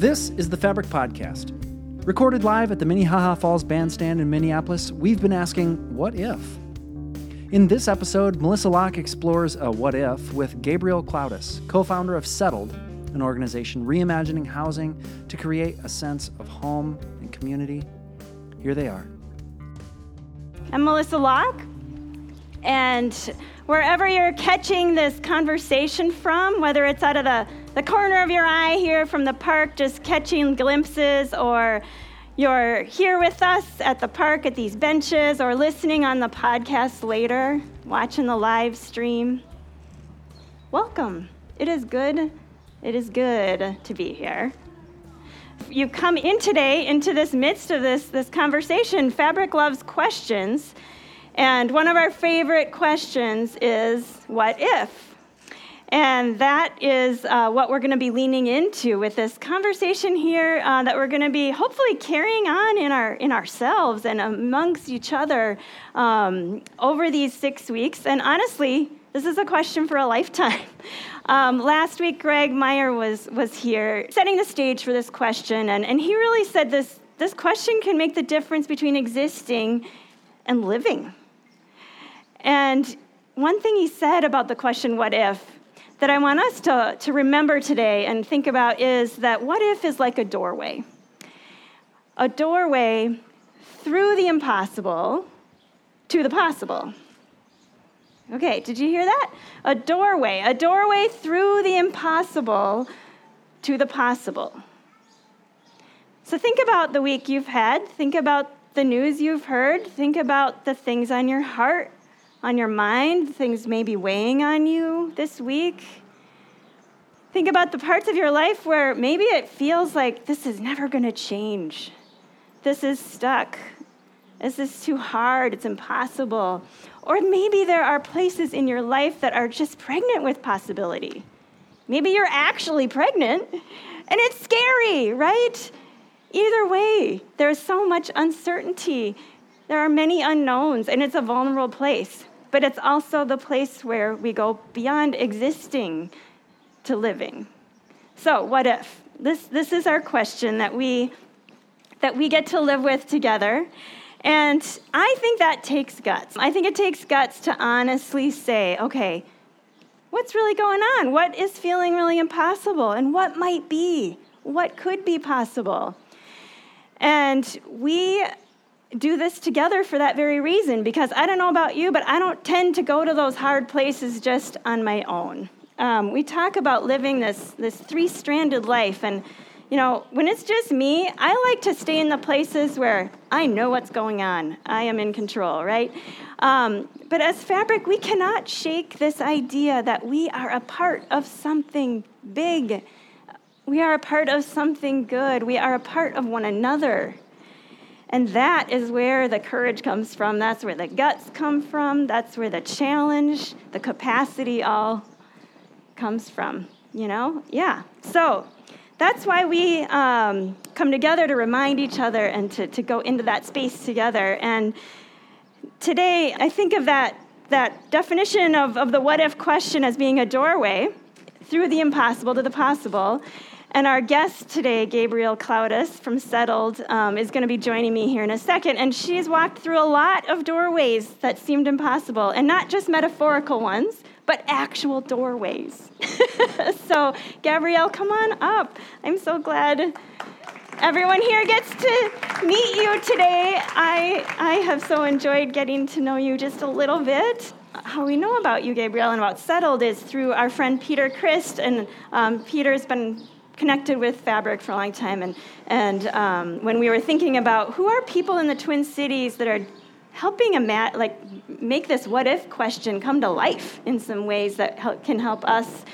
This is the Fabric Podcast. Recorded live at the Minnehaha Falls Bandstand in Minneapolis, we've been asking, what if? In this episode, Melissa Lock explores a what if with Gabrielle Clowdus, co founder of Settled, an organization reimagining housing to create a sense of home and community. Here they are. I'm Melissa Lock, and wherever you're catching this conversation from, whether it's out of the, the corner of your eye here from the park, just catching glimpses, or you're here with us at the park at these benches, or listening on the podcast later, watching the live stream, welcome. It is good. It is good to be here. You come in today into this midst of this, this conversation. Fabric loves questions. And one of our favorite questions is, What if? And that is uh, what we're going to be leaning into with this conversation here uh, that we're going to be hopefully carrying on in, our, in ourselves and amongst each other um, over these six weeks. And honestly, this is a question for a lifetime. Um, last week, Greg Meyer was, was here setting the stage for this question, and, and he really said this, this question can make the difference between existing and living. And one thing he said about the question, what if, that I want us to, to remember today and think about is that what if is like a doorway. A doorway through the impossible to the possible. Okay, did you hear that? A doorway, a doorway through the impossible to the possible. So think about the week you've had. Think about the news you've heard. Think about the things on your heart on your mind, things may be weighing on you this week. Think about the parts of your life where maybe it feels like this is never going to change. This is stuck. This is too hard. It's impossible. Or maybe there are places in your life that are just pregnant with possibility. Maybe you're actually pregnant and it's scary, right? Either way, there's so much uncertainty. There are many unknowns, and it's a vulnerable place but it's also the place where we go beyond existing to living. So, what if? This, this is our question that we, that we get to live with together. And I think that takes guts. I think it takes guts to honestly say, okay, what's really going on? What is feeling really impossible? And what might be? What could be possible? And we do this together for that very reason because I don't know about you, but I don't tend to go to those hard places just on my own. Um, we talk about living this, this three stranded life, and you know, when it's just me, I like to stay in the places where I know what's going on. I am in control, right? Um, but as fabric, we cannot shake this idea that we are a part of something big. We are a part of something good. We are a part of one another. And that is where the courage comes from. That's where the guts come from. That's where the challenge, the capacity all comes from, you know? Yeah. So that's why we um, come together to remind each other and to, to go into that space together. And today, I think of that, that definition of, of the what if question as being a doorway through the impossible to the possible. And our guest today, Gabrielle Clowdus from Settled, um, is going to be joining me here in a second. And she's walked through a lot of doorways that seemed impossible, and not just metaphorical ones, but actual doorways. so, Gabrielle, come on up. I'm so glad everyone here gets to meet you today. I, I have so enjoyed getting to know you just a little bit how we know about you, Gabrielle, and about Settled is through our friend Peter Christ. And um, Peter's been connected with Fabric for a long time, and, and um, when we were thinking about who are people in the Twin Cities that are helping ima- like make this what if question come to life in some ways that help, can help us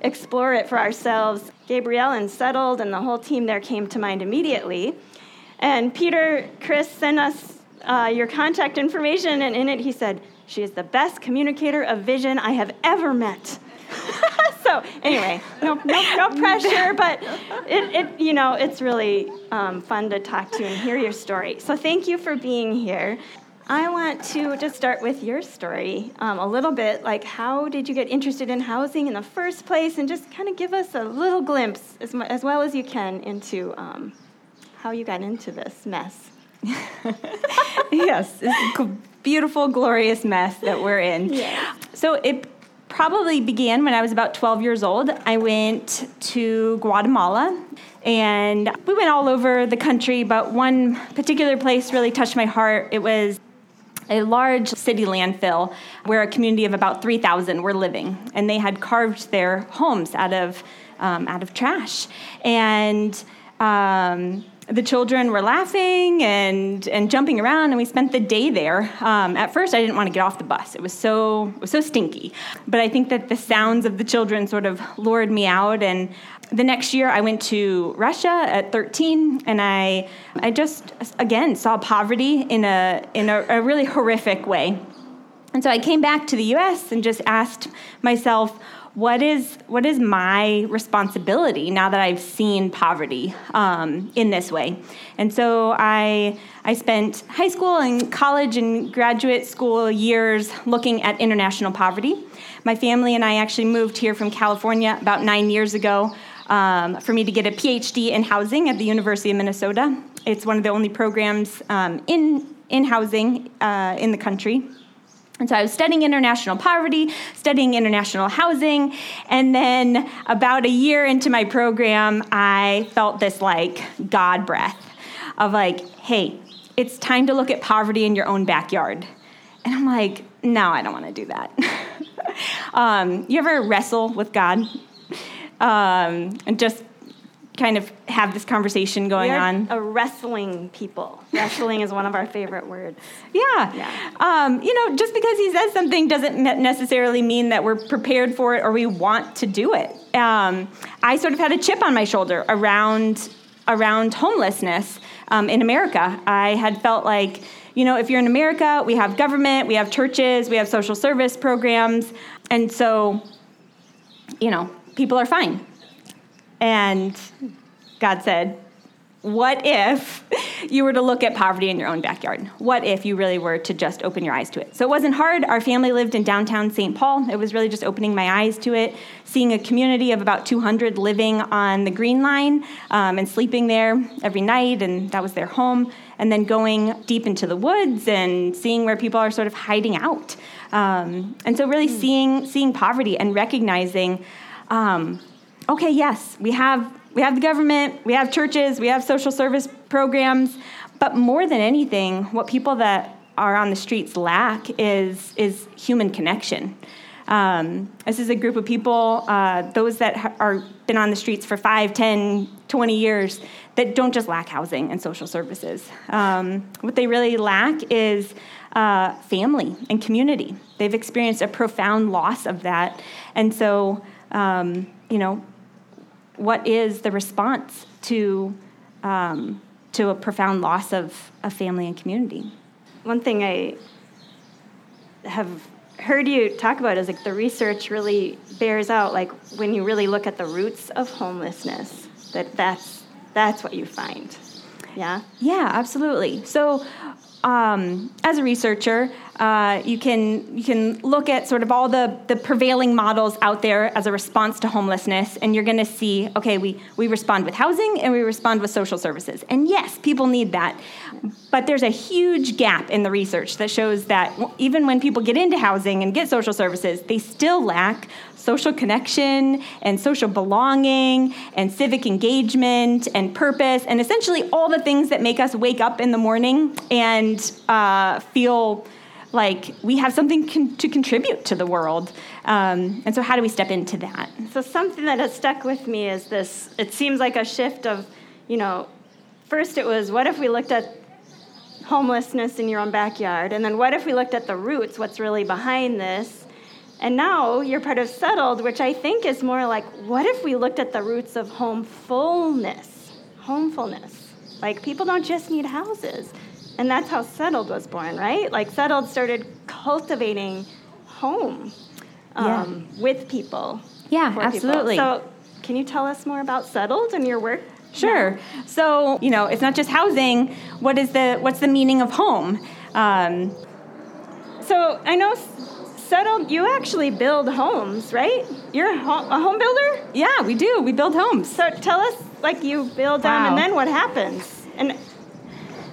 explore it for ourselves. Gabrielle and Settled and the whole team there came to mind immediately. And Peter, Chris sent us uh, your contact information, and in it he said, She is the best communicator of vision I have ever met. so anyway, no, no, no pressure, but it, it, you know, it's really um, fun to talk to and hear your story. So thank you for being here. I want to just start with your story um, a little bit. Like, how did you get interested in housing in the first place? And just kind of give us a little glimpse, as, mu- as well as you can, into um, how you got into this mess. yes, this beautiful, glorious mess that we're in. Yes. So it probably began when I was about 12 years old. I went to Guatemala and we went all over the country, but one particular place really touched my heart. It was a large city landfill where a community of about 3,000 were living, and they had carved their homes out of um, out of trash. And um, the children were laughing and, and jumping around, and we spent the day there. Um, at first, I didn't want to get off the bus; it was so it was so stinky. But I think that the sounds of the children sort of lured me out. And the next year, I went to Russia at 13, and I I just again saw poverty in a in a, a really horrific way. And so I came back to the U.S. and just asked myself what is what is my responsibility now that I've seen poverty um, in this way? And so I I spent high school and college and graduate school years looking at international poverty. My family and I actually moved here from California about nine years ago um, for me to get a PhD in housing at the University of Minnesota. It's one of the only programs um, in in housing uh, in the country. And so I was studying international poverty, studying international housing, and then about a year into my program, I felt this like God breath of like, hey, it's time to look at poverty in your own backyard. And I'm like, no, I don't want to do that. um, you ever wrestle with God um, and just kind of have this conversation going on? A wrestling people. Wrestling is one of our favorite words. Yeah. Yeah. Um, you know, just because he says something doesn't necessarily mean that we're prepared for it or we want to do it. Um, I sort of had a chip on my shoulder around around homelessness um, in America. I had felt like, you know, if you're in America, we have government, we have churches, we have social service programs, and so, you know, people are fine. And God said, What if you were to look at poverty in your own backyard? What if you really were to just open your eyes to it? So it wasn't hard. Our family lived in downtown St. Paul. It was really just opening my eyes to it, seeing a community of about 200 living on the Green Line um, and sleeping there every night, and that was their home. And then going deep into the woods and seeing where people are sort of hiding out. Um, and so, really seeing, seeing poverty and recognizing. Um, okay, yes, we have we have the government, we have churches, we have social service programs, but more than anything, what people that are on the streets lack is is human connection. Um, this is a group of people, uh, those that ha- are been on the streets for 5, 10, 20 years, that don't just lack housing and social services. Um, what they really lack is uh, family and community. They've experienced a profound loss of that. And so, um, you know, what is the response to, um, to a profound loss of, of family and community? One thing I have heard you talk about is like the research really bears out like when you really look at the roots of homelessness that that's that's what you find yeah Yeah, absolutely. So, um, as a researcher, uh, you can you can look at sort of all the the prevailing models out there as a response to homelessness, and you're going to see, okay, we we respond with housing and we respond with social services, and yes, people need that, but there's a huge gap in the research that shows that even when people get into housing and get social services, they still lack social connection and social belonging and civic engagement and purpose and essentially all the things that make us wake up in the morning and uh, feel like we have something con- to contribute to the world. Um, and so, how do we step into that? so something that has stuck with me is this it seems like a shift of you know first it was what if we looked at homelessness in your own backyard? And then what if we looked at the roots what's really behind this? And now you're part of settled which i think is more like what if we looked at the roots of homefulness? Homefulness. Like people don't just need houses and that's how settled was born right like settled started cultivating home Yeah. um, with people Yeah, for people. absolutely. So, can you tell us more about settled and your work? Sure. So, you know, it's not just housing. What is the what's the meaning of home? Um, So I know settled. You actually build homes, right? You're a, ho- a home builder. yeah, we do. We build homes. So tell us, like you build them, Wow. and then what happens? And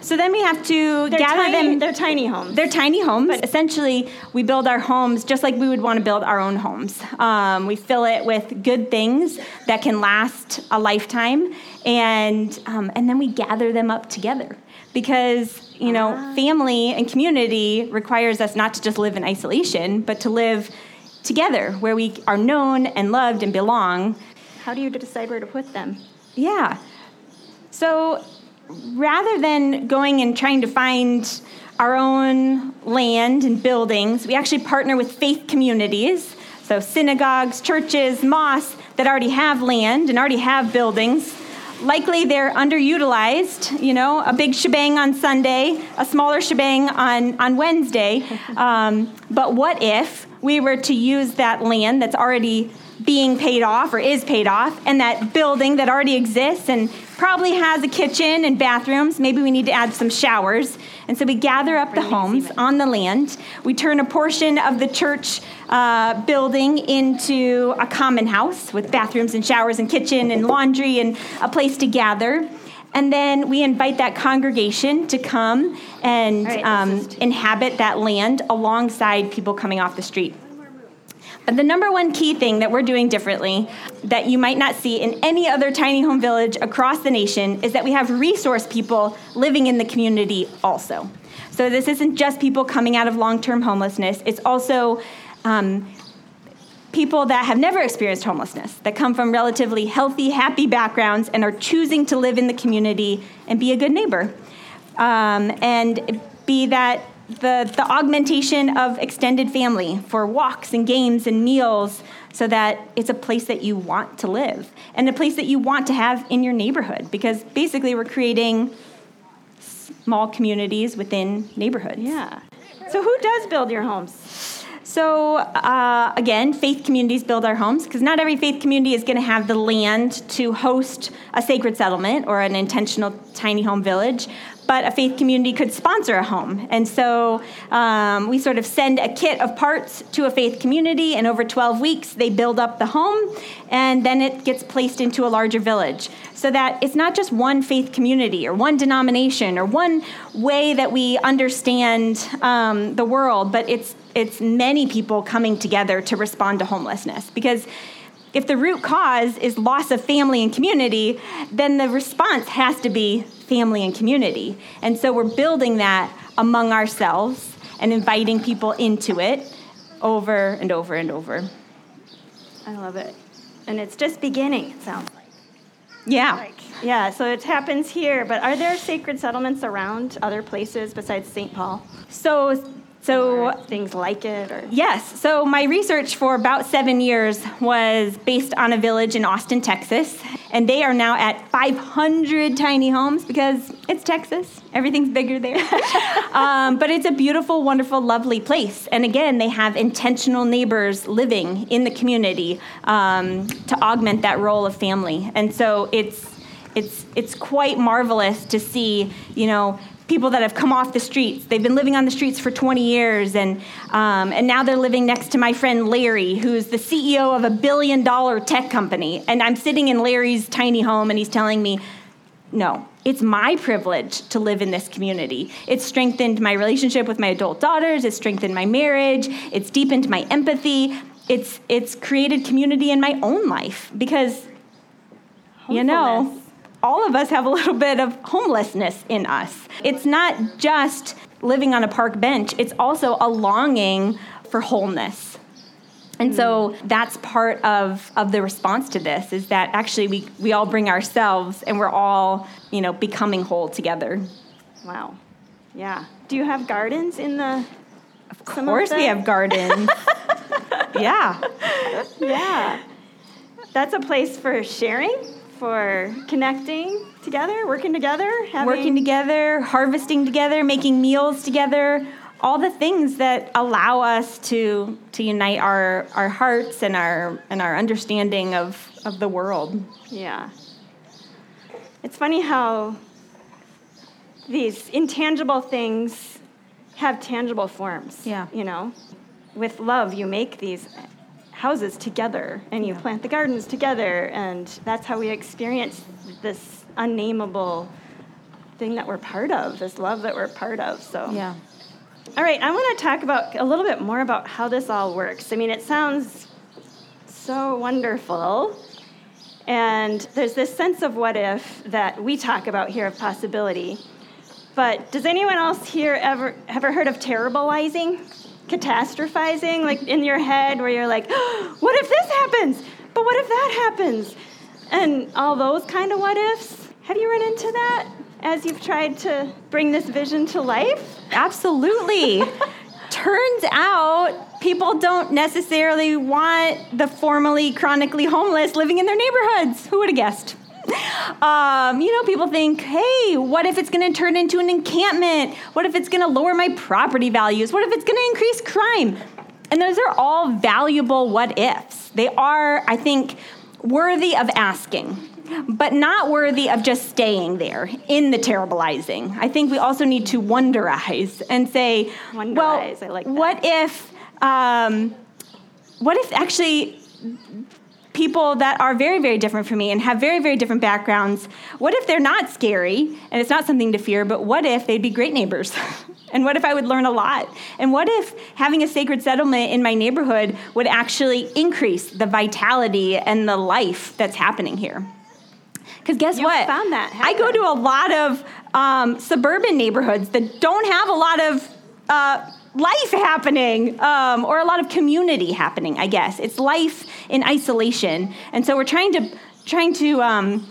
So then we have to they're gather tiny, them. They're tiny homes. They're tiny homes. Essentially, we build our homes just like we would want to build our own homes. Um, we fill it with good things that can last a lifetime, and um, and then we gather them up together because you know family and community requires us not to just live in isolation, but to live together where we are known and loved and belong. How do you decide where to put them? Yeah. So rather than going and trying to find our own land and buildings, we actually partner with faith communities. So synagogues, churches, mosques that already have land and already have buildings. Likely they're underutilized, you know, a big shebang on Sunday, a smaller shebang on, on Wednesday. Um, but what if we were to use that land that's already being paid off or is paid off, and that building that already exists and probably has a kitchen and bathrooms. Maybe we need to add some showers. And so we gather up the homes on the land. We turn a portion of the church uh, building into a common house with bathrooms and showers and kitchen and laundry and a place to gather. And then we invite that congregation to come and right, um, inhabit that land alongside people coming off the street. The number one key thing that we're doing differently that you might not see in any other tiny home village across the nation is that we have resource people living in the community also. So this isn't just people coming out of long term homelessness, it's also um, people that have never experienced homelessness, that come from relatively healthy, happy backgrounds and are choosing to live in the community and be a good neighbor. Um, and be that the, the augmentation of extended family for walks and games and meals so that it's a place that you want to live and a place that you want to have in your neighborhood because basically we're creating small communities within neighborhoods. Yeah. So who does build your homes? So, uh, again, faith communities build our homes because not every faith community is going to have the land to host a sacred settlement or an intentional tiny home village. But a faith community could sponsor a home. And so um, we sort of send a kit of parts to a faith community, and over 12 weeks, they build up the home, and then it gets placed into a larger village. So that it's not just one faith community or one denomination or one way that we understand um, the world, but it's it's many people coming together to respond to homelessness because if the root cause is loss of family and community then the response has to be family and community and so we're building that among ourselves and inviting people into it over and over and over I love it. And it's just beginning, it sounds like. yeah Like, yeah, so it happens here, but are there sacred settlements around other places besides St. Paul? so so things like it or Yes. So my research for about seven years was based on a village in Austin, Texas, and they are now at 500 tiny homes because it's Texas. Everything's bigger there. um, but it's a beautiful, wonderful, lovely place. And again, they have intentional neighbors living in the community um, to augment that role of family. And so it's it's it's quite marvelous to see, you know, people that have come off the streets. They've been living on the streets for 20 years, and um, and now they're living next to my friend Larry, who's the CEO of a billion dollar tech company. And I'm sitting in Larry's tiny home, and he's telling me, no, it's my privilege to live in this community. It's strengthened my relationship with my adult daughters. It's strengthened my marriage. It's deepened my empathy. It's it's created community in my own life because you know. All of us have a little bit of homelessness in us. It's not just living on a park bench, it's also a longing for wholeness. And so that's part of, of the response to this is that actually we, we all bring ourselves and we're all, you know, becoming whole together. wow. Yeah. Do you have gardens in the Of course we have gardens. yeah. Yeah. That's a place for sharing, for connecting together, working together, having working together, harvesting together, making meals together, all the things that allow us to to unite our our hearts and our and our understanding of of the world. Yeah. It's funny how these intangible things have tangible forms. Yeah. You know, with love, you make these houses together and you Yeah. plant the gardens together, and that's how we experience this unnameable thing that we're part of, this love that we're part of. So, Yeah. all right, I want to talk about a little bit more about how this all works. I mean, it sounds so wonderful. And there's this sense of what if that we talk about here of possibility. But does anyone else here ever ever heard of terribilizing? Catastrophizing? Like in your head where you're like, what if this happens? But what if that happens? And all those kind of what ifs? Have you run into that as you've tried to bring this vision to life? Absolutely. Turns out people don't necessarily want the formerly chronically homeless living in their neighborhoods. Who would have guessed? Um, you know, people think, hey, what if it's going to turn into an encampment? What if it's going to lower my property values? What if it's going to increase crime? And those are all valuable what ifs. They are, I think, worthy of asking, but not worthy of just staying there in the terribilizing. I think we also need to wonderize and say, Wonderize, well, I like that. what if, um, what if actually people that are very, very different from me and have very, very different backgrounds, what if they're not scary and it's not something to fear, but what if they'd be great neighbors? and what if I would learn a lot? And what if having a sacred settlement in my neighborhood would actually increase the vitality and the life that's happening here? Because guess You what? found that, I go to a lot of um, suburban neighborhoods that don't have a lot of uh, life happening um, or a lot of community happening. I guess it's life in isolation, and so we're trying to trying to um,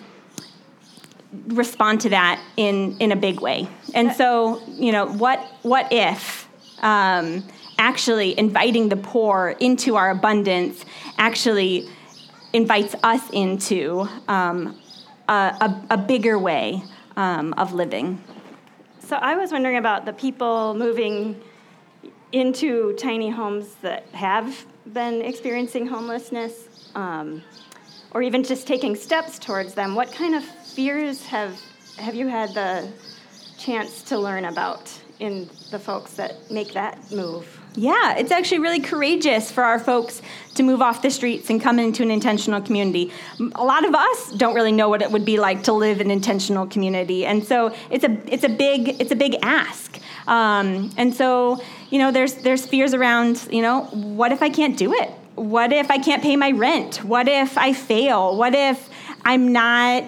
respond to that in in a big way. And so you know what what if um, actually inviting the poor into our abundance actually invites us into um, a, a, a bigger way um, of living. So I was wondering about the people moving into tiny homes that have been experiencing homelessness, um, or even just taking steps towards them. What kind of fears have have you had the chance to learn about in the folks that make that move? Yeah, it's actually really courageous for our folks to move off the streets and come into an intentional community. A lot of us don't really know what it would be like to live in intentional community, and so it's a it's a big it's a big ask. Um, and so you know, there's there's fears around you know, what if I can't do it? What if I can't pay my rent? What if I fail? What if I'm not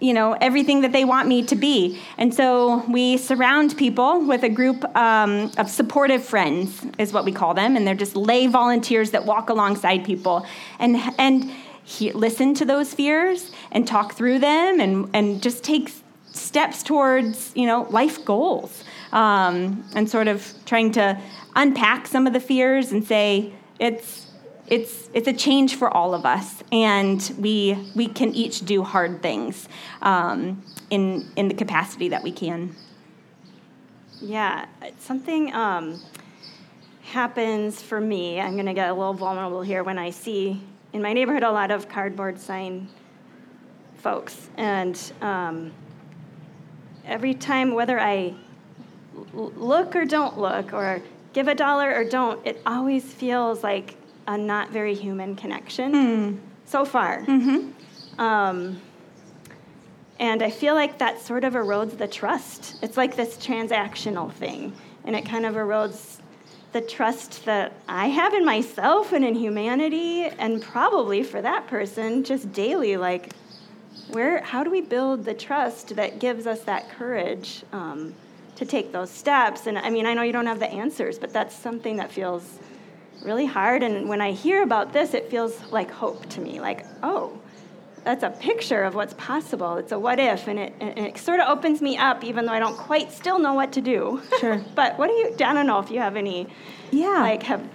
you know everything that they want me to be and so we surround people with a group um, of supportive friends is what we call them and they're just lay volunteers that walk alongside people and and he, listen to those fears and talk through them and and just take steps towards you know life goals um, and sort of trying to unpack some of the fears and say it's it's it's a change for all of us, and we we can each do hard things um, in in the capacity that we can. Yeah, something um, happens for me. I'm going to get a little vulnerable here when I see in my neighborhood a lot of cardboard sign folks, and um, every time, whether I look or don't look, or give a dollar or don't, it always feels like a not very human connection so far. Um, and I feel like that sort of erodes the trust. It's like this transactional thing, and it kind of erodes the trust that I have in myself and in humanity, and probably for that person, just daily. Like, where? How do we build the trust that gives us that courage um, to take those steps? And I mean, I know you don't have the answers, but that's something that feels really hard. And when I hear about this, it feels like hope to me. Like, oh, that's a picture of what's possible. It's a what if, and it, and it sort of opens me up, even though I don't quite still know what to do. Sure. but what do you? I don't know if you have any, Yeah. like, have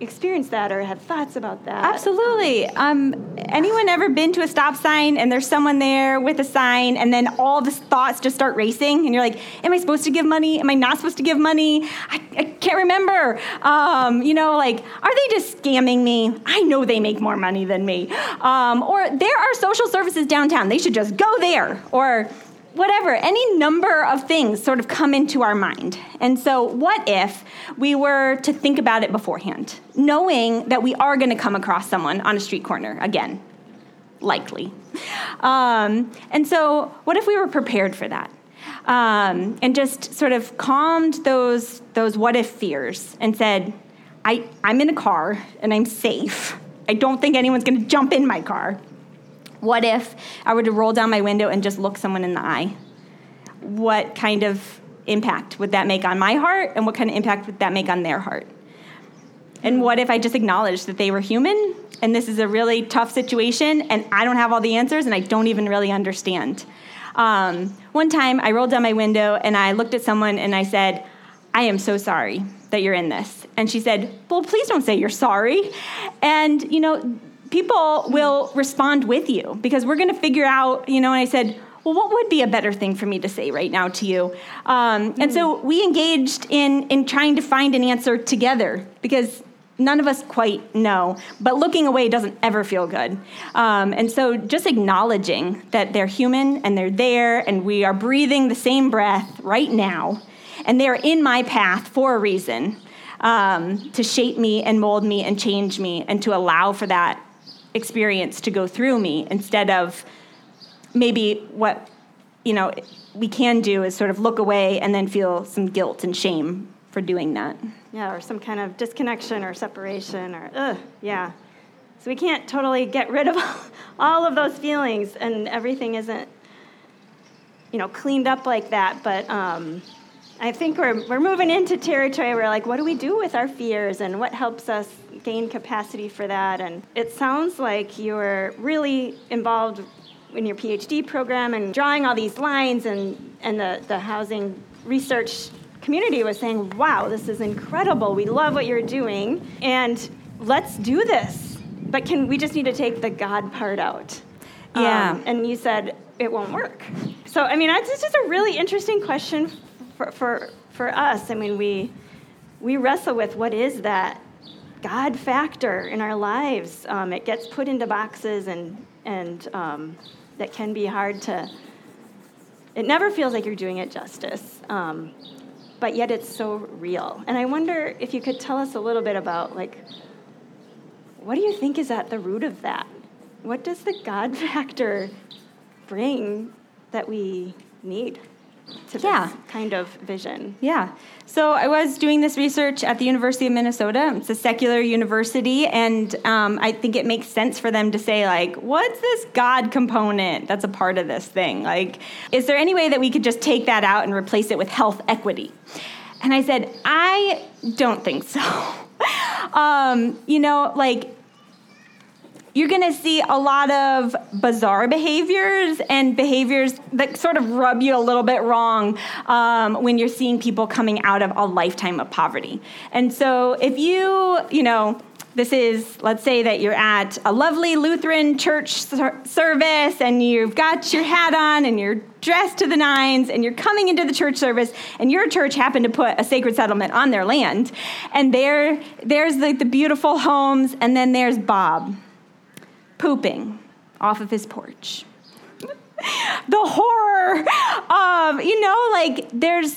experienced that or had thoughts about that. Absolutely. Um, anyone ever been to a stop sign and there's someone there with a sign, and then all the thoughts just start racing, and you're like, "Am I supposed to give money? Am I not supposed to give money? I, I can't remember." Um, you know, like, are they just scamming me? I know they make more money than me. Um, or there are social services downtown; they should just go there. Or whatever, any number of things sort of come into our mind. And so, what if we were to think about it beforehand, knowing that we are going to come across someone on a street corner again? Likely. Um, and so, what if we were prepared for that? Um, and just sort of calmed those, those what if fears and said, I, I'm in a car and I'm safe. I don't think anyone's going to jump in my car. What if I were to roll down my window and just look someone in the eye? What kind of impact would that make on my heart, and what kind of impact would that make on their heart? And what if I just acknowledged that they were human and this is a really tough situation and I don't have all the answers and I don't even really understand? Um, one time I rolled down my window and I looked at someone and I said, I am so sorry that you're in this. And she said, Well, please don't say you're sorry. And, you know, people will respond with you because we're going to figure out, you know, and I said, well, what would be a better thing for me to say right now to you? Um, and so we engaged in, in trying to find an answer together because none of us quite know. But looking away doesn't ever feel good. Um, and so just acknowledging that they're human and they're there and we are breathing the same breath right now and they're in my path for a reason um, to shape me and mold me and change me and to allow for that experience to go through me instead of maybe what you know we can do is sort of look away and then feel some guilt and shame for doing that. Yeah or some kind of disconnection or separation or ugh yeah. So we can't totally get rid of all of those feelings and everything isn't you know cleaned up like that. But um, i think we're, we're moving into territory where like what do we do with our fears and what helps us gain capacity for that. And it sounds like you were really involved in your PhD program and drawing all these lines, and, and the, the housing research community was saying, wow, this is incredible. We love what you're doing, and let's do this. But can we just need to take the God part out? Yeah. Um, and you said it won't work. So, I mean, it's just a really interesting question for, for, for us. I mean, we, we wrestle with what is that God factor in our lives. Um, it gets put into boxes, and and um, that can be hard to. It never feels like you're doing it justice, um, but yet it's so real. And I wonder if you could tell us a little bit about like, what do you think is at the root of that? What does the God factor bring that we need? To yeah. this kind of vision. Yeah. So I was doing this research at the University of Minnesota. It's a secular university, and um, I think it makes sense for them to say, like, what's this God component that's a part of this thing? Like, is there any way that we could just take that out and replace it with health equity? And I said, I don't think so. um, you know, like you're going to see a lot of bizarre behaviors and behaviors that sort of rub you a little bit wrong um, when you're seeing people coming out of a lifetime of poverty. And so if you, you know, this is, let's say that you're at a lovely Lutheran church ser- service and you've got your hat on and you're dressed to the nines and you're coming into the church service and your church happened to put a sacred settlement on their land. And there, there's the, the beautiful homes and then there's Bob pooping off of his porch. the horror of, you know, like there's,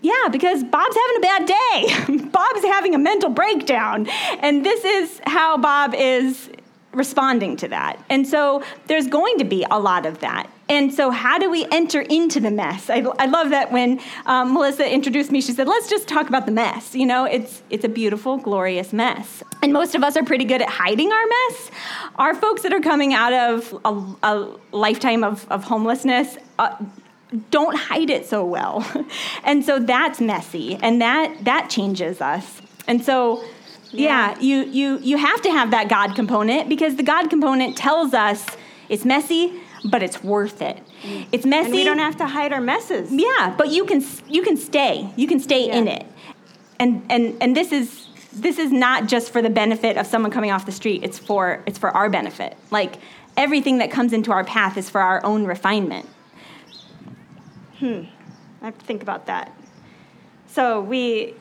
yeah, because Bob's having a bad day. Bob's having a mental breakdown. And this is how Bob is responding to that. And so there's going to be a lot of that. And so, how do we enter into the mess? I, I love that when um, Melissa introduced me, she said, "Let's just talk about the mess." You know, it's it's a beautiful, glorious mess. And most of us are pretty good at hiding our mess. Our folks that are coming out of a, a lifetime of, of homelessness. Uh, don't hide it so well. and so that's messy and that that changes us. And so yeah, you you you have to have that God component because the God component tells us it's messy, but it's worth it. Mm. It's messy. And we don't have to hide our messes. Yeah, but you can you can stay. You can stay yeah. in it. And and and this is this is not just for the benefit of someone coming off the street. It's for it's for our benefit. Like everything that comes into our path is for our own refinement. Hmm. I have to think about that. So we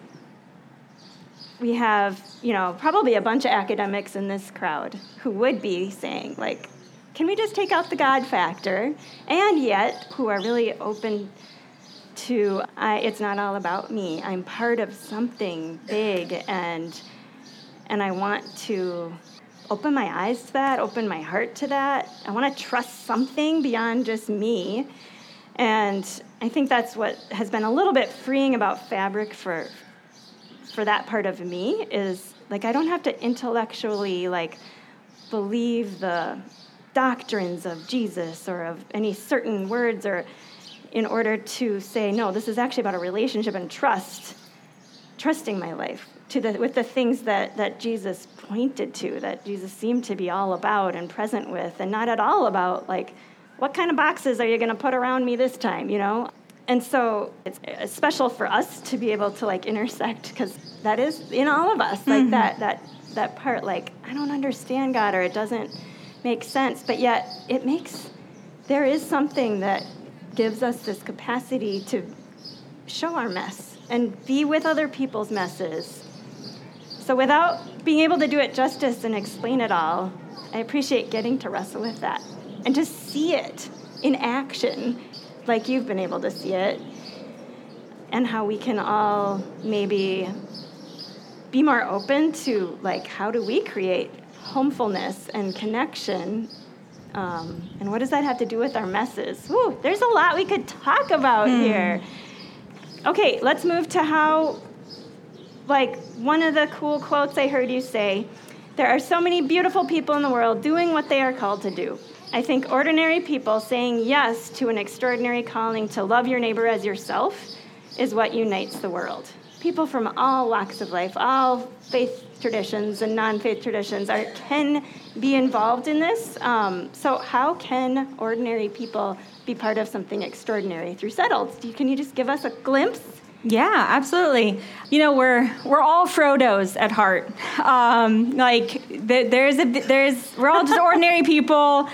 we have, you know, probably a bunch of academics in this crowd who would be saying like can we just take out the God factor? And yet, who are really open to I, it's not all about me. I'm part of something big, and and I want to open my eyes to that, open my heart to that. I want to trust something beyond just me. And I think that's what has been a little bit freeing about fabric for for that part of me is like I don't have to intellectually like believe the doctrines of Jesus or of any certain words or in order to say no this is actually about a relationship and trust trusting my life to the with the things that that Jesus pointed to that Jesus seemed to be all about and present with and not at all about like what kind of boxes are you going to put around me this time you know and so it's special for us to be able to like intersect because that is in all of us like mm-hmm. that that that part like i don't understand god or it doesn't make sense but yet it makes there is something that gives us this capacity to show our mess and be with other people's messes. So without being able to do it justice and explain it all i appreciate getting to wrestle with that and to see it in action like you've been able to see it, and how we can all maybe be more open to like how do we create homefulness and connection um, and what does that have to do with our messes Whew, there's a lot we could talk about mm. here okay let's move to how like one of the cool quotes i heard you say there are so many beautiful people in the world doing what they are called to do I think ordinary people saying yes to an extraordinary calling to love your neighbor as yourself is what unites the world. People from all walks of life, all faith traditions and non faith traditions, are, can be involved in this. Um, so, how can ordinary people be part of something extraordinary through settled? Can you just give us a glimpse? Yeah, absolutely. You know, we're we're all Frodos at heart. Um, like there's a there's we're all just ordinary people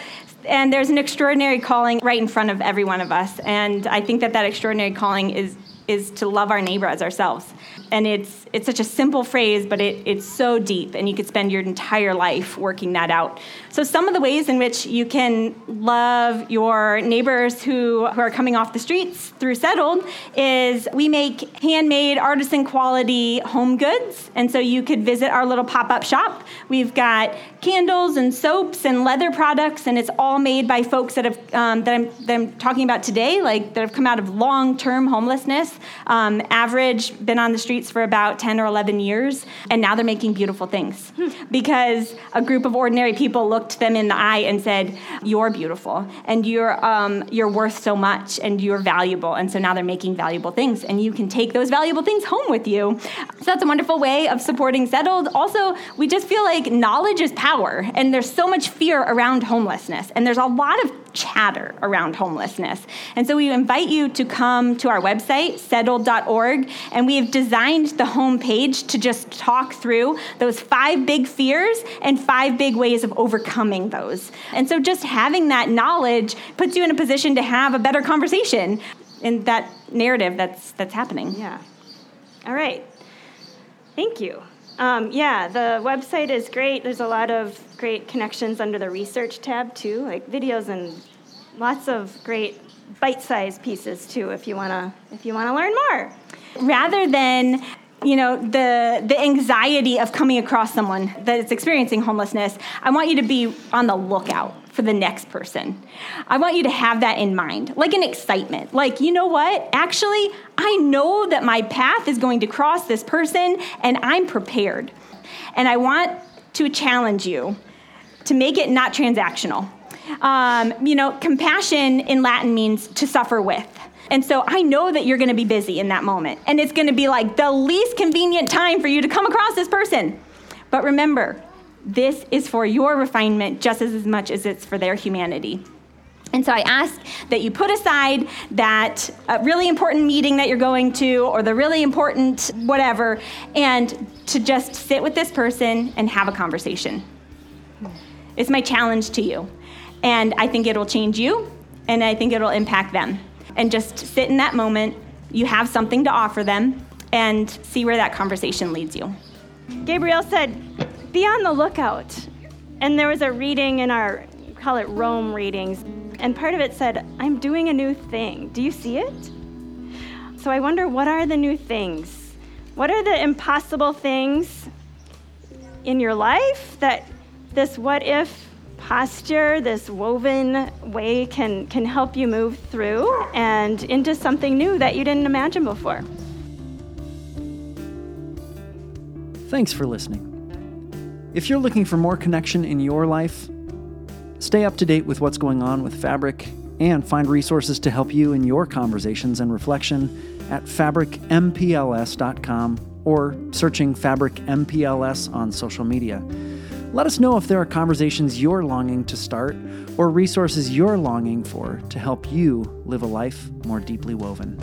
and there's an extraordinary calling right in front of every one of us. And I think that that extraordinary calling is is to love our neighbor as ourselves. And it's it's such a simple phrase, but it, it's so deep, and you could spend your entire life working that out. So some of the ways in which you can love your neighbors who, who are coming off the streets through Settled is we make handmade artisan quality home goods. And so you could visit our little pop-up shop. We've got candles and soaps and leather products, and it's all made by folks that have um, that, I'm, that I'm talking about today, like that have come out of long-term homelessness um, average, been on the streets for about 10 or 11 years, and now they're making beautiful things because a group of ordinary people looked them in the eye and said, You're beautiful, and you're, um, you're worth so much, and you're valuable. And so now they're making valuable things, and you can take those valuable things home with you. So that's a wonderful way of supporting Settled. Also, we just feel like knowledge is power, and there's so much fear around homelessness, and there's a lot of chatter around homelessness. And so we invite you to come to our website, settled.org, and we have designed the homepage to just talk through those five big fears and five big ways of overcoming those. And so just having that knowledge puts you in a position to have a better conversation in that narrative that's that's happening. Yeah. All right. Thank you. Um, yeah, the website is great. There's a lot of great connections under the research tab too, like videos and lots of great bite-sized pieces too. If you wanna, if you wanna learn more, rather than you know the the anxiety of coming across someone that is experiencing homelessness i want you to be on the lookout for the next person. I want you to have that in mind like an excitement like you know what? Actually i know that my path is going to cross this person and i'm prepared. And i want to challenge you to make it not transactional. Um, you know compassion in latin means to suffer with and so I know that you're going to be busy in that moment. And it's going to be like the least convenient time for you to come across this person. But remember, this is for your refinement just as, much as it's for their humanity. And so I ask that you put aside that uh, really important meeting that you're going to or the really important whatever and to just sit with this person and have a conversation. It's my challenge to you. And I think it'll change you and I think it'll impact them and just sit in that moment. You have something to offer them and see where that conversation leads you. Gabrielle said, Be on the lookout. And there was a reading in our call it Rome readings. And part of it said, I'm doing a new thing. Do you see it? So I wonder what are the new things? What are the impossible things in your life that this what if posture, this woven way can, can help you move through and into something new that you didn't imagine before? Thanks for listening. If you're looking for more connection in your life, stay up to date with what's going on with Fabric and find resources to help you in your conversations and reflection at fabricmpls.com or searching Fabric MPLS on social media. Let us know if there are conversations you're longing to start or resources you're longing for to help you live a life more deeply woven.